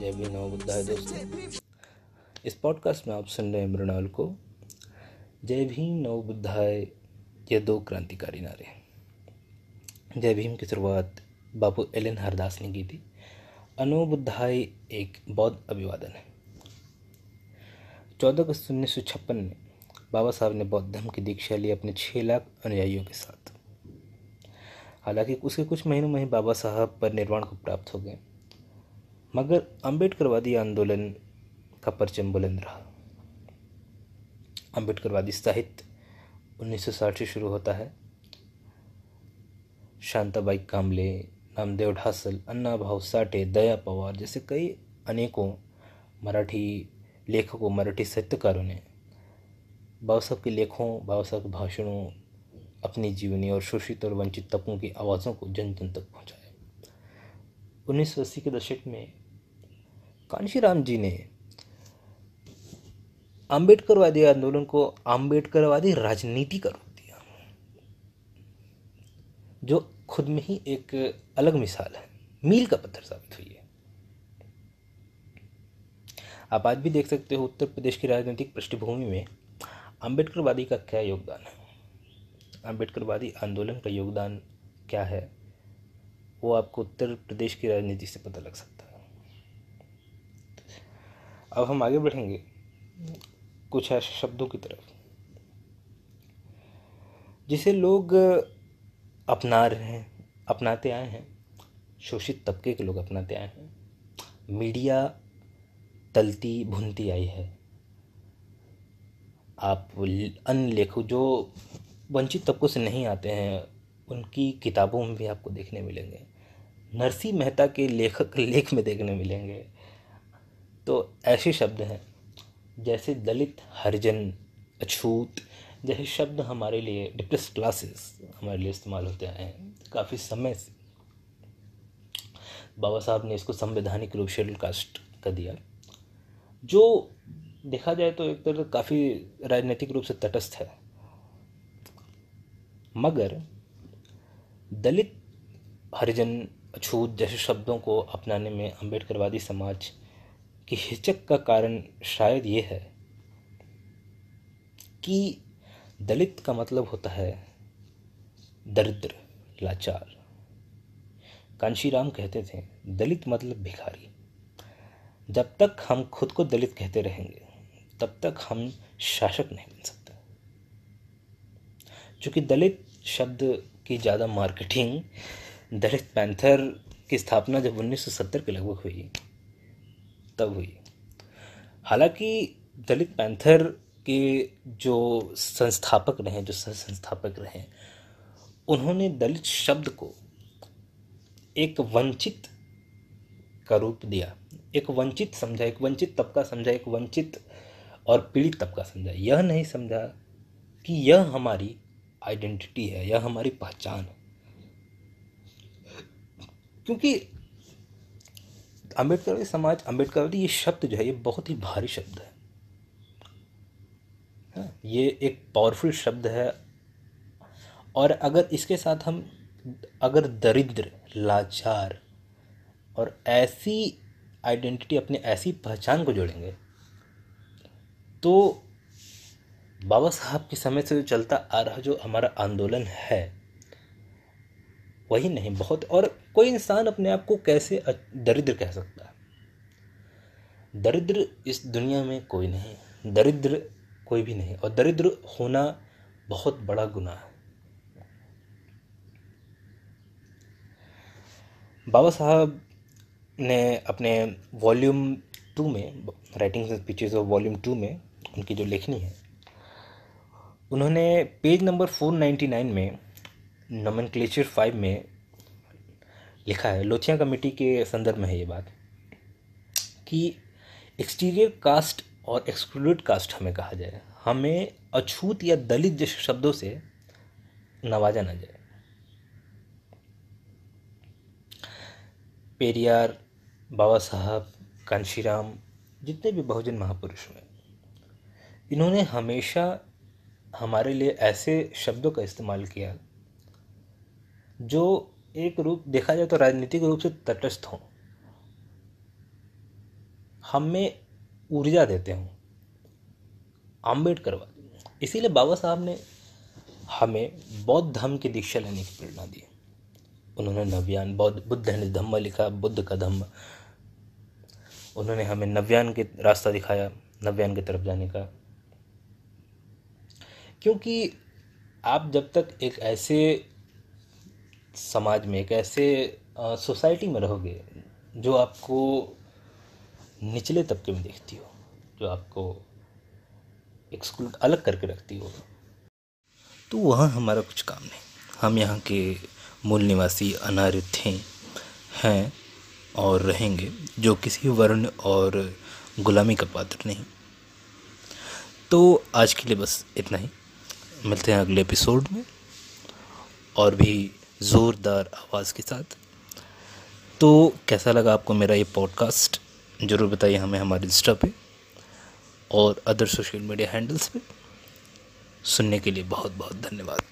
जय भी नव बुद्धाय दोस्तों। इस पॉडकास्ट में आप सुन रहे हैं मृणाल को। जय भीम नव बुद्धाय ये दो क्रांतिकारी नारे। जय भीम की शुरुआत बाबू एलन हरदास ने की थी। अनो बुद्धाय एक बौद्ध अभिवादन है। चौदह अगस्त उन्नीस सौ छप्पन में बाबा साहब ने बौद्ध धर्म की दीक्षा ली अपने छः लाख अनुयायियों के साथ। हालाँकि उसके कुछ महीनों में ही बाबा साहब पर निर्वाण को प्राप्त हो गए। मगर अम्बेडकरवादी आंदोलन का परचम बुलंद रहा। अम्बेडकरवादी साहित्य 1960 से शुरू होता है। शांताबाई कामले, नामदेव ढासल अन्ना भाव साठे, दया पवार जैसे कई अनेकों मराठी लेखकों, मराठी साहित्यकारों ने बाबा साहब के लेखों बाबा साहब के भाषणों, अपनी जीवनी और शोषित और वंचित तबकों की आवाज़ों को जन जन तक पहुँचाया। उन्नीस सौ अस्सी के दशक में कांशीराम जी ने आम्बेडकरवादी आंदोलन को आम्बेडकरवादी राजनीति का रूप दिया। जो खुद में ही एक अलग मिसाल है, मील का पत्थर साबित हुई है। आप आज भी देख सकते हो उत्तर प्रदेश की राजनीतिक पृष्ठभूमि में आम्बेडकरवादी का क्या योगदान है? अम्बेडकरवादी आंदोलन का योगदान क्या है? वो आपको उत्तर प्रदेश की राजनीति से पता लग सकता है। अब हम आगे बढ़ेंगे। कुछ ऐसे शब्दों की तरफ़। जिसे लोग अपना रहे हैं, अपनाते आए हैं, शोषित तबके के लोग अपनाते आए हैं, मीडिया तलती भुनती आई है। आप अन्य लेखक जो वंचित तबकों से नहीं आते हैं, उनकी किताबों में भी आपको देखने मिलेंगे। नरसी मेहता के लेखक लेख में देखने मिलेंगे। तो ऐसे शब्द हैं, जैसे दलित, हरिजन, अछूत, जैसे शब्द हमारे लिए डिप्रेस क्लासेस हमारे लिए इस्तेमाल होते आए हैं, काफ़ी समय से। बाबा साहब ने इसको संवैधानिक रूप शेड्यूल कास्ट कर दिया। जो देखा जाए तो एक तरह काफ़ी राजनीतिक रूप से तटस्थ है। मगर दलित, हरिजन, अछूत जैसे शब्दों को अपनाने में अम्बेडकरवादी समाज की हिचक का कारण शायद ये है कि दलित का मतलब होता है दरिद्र, लाचार। कांशीराम कहते थे, दलित मतलब भिखारी। जब तक हम खुद को दलित कहते रहेंगे, तब तक हम शासक नहीं बन सकते। चूँकि दलित शब्द की ज़्यादा मार्केटिंग, दलित पैंथर की स्थापना जब 1970 के लगभग हुई तब हुई। हालाँकि दलित पैंथर के जो संस्थापक रहे, जो सह संस्थापक रहे, उन्होंने दलित शब्द को एक वंचित का रूप दिया। एक वंचित समझा, एक वंचित तबका समझा, एक वंचित और पीड़ित तबका समझा। यह नहीं समझा कि यह हमारी आइडेंटिटी है, यह हमारी पहचान है। क्योंकि अंबेडकर समाज अंबेडकर ये शब्द जो है ये बहुत ही भारी शब्द है। हाँ, ये एक पावरफुल शब्द है। और अगर इसके साथ हम अगर दरिद्र लाचार और ऐसी आइडेंटिटी अपने ऐसी पहचान को जोड़ेंगे तो बाबा साहब के समय से जो चलता आ रहा जो हमारा आंदोलन है वही नहीं, बहुत, और कोई इंसान अपने आप को कैसे दरिद्र कह सकता है? दरिद्र इस दुनिया में कोई नहीं, दरिद्र कोई भी नहीं, और दरिद्र होना बहुत बड़ा गुनाह है। बाबा साहब ने अपने वॉल्यूम टू में writing speeches of volume two में, उनकी जो लेखनी है, उन्होंने पेज नंबर 499 में नमन क्लेचर फाइव में लिखा है। लोथिया कमेटी के संदर्भ में है ये बात कि एक्सटीरियर कास्ट और एक्सक्लूडेड कास्ट हमें कहा जाए। हमें अछूत या दलित जैसे शब्दों से नवाजा ना जाए। पेरियार, बाबा साहब, कांशीराम, जितने भी बहुजन महापुरुष हुए इन्होंने हमेशा हमारे लिए ऐसे शब्दों का इस्तेमाल किया जो एक रूप देखा जाए तो राजनीतिक रूप से तटस्थ हों। हमें ऊर्जा देते हों। आम्बेडकरवादी इसीलिए बाबा साहब ने हमें बौद्ध धर्म की दीक्षा लेने की प्रेरणा दी। उन्होंने नव्यान, बौद्ध, बुद्ध ने धम्म लिखा, बुद्ध का धम्म। उन्होंने हमें नव्यान के रास्ता दिखाया, नव्यान की तरफ़ जाने का। क्योंकि आप जब तक एक ऐसे समाज में एक ऐसे सोसाइटी में रहोगे जो आपको निचले तबके में देखती हो, जो आपको एक्सक्लूड अलग करके रखती हो। तो वहाँ हमारा कुछ काम नहीं। हम यहाँ के मूल निवासी अनारिथ हैं और रहेंगे, जो किसी वर्ण और गुलामी का पात्र नहीं। तो आज के लिए बस इतना ही। मिलते हैं अगले एपिसोड में, और भी ज़ोरदार आवाज़ के साथ। तो कैसा लगा आपको मेरा ये पॉडकास्ट ज़रूर बताइए हमें हमारे इंस्टा पे और अदर सोशल मीडिया हैंडल्स पे। सुनने के लिए बहुत बहुत धन्यवाद।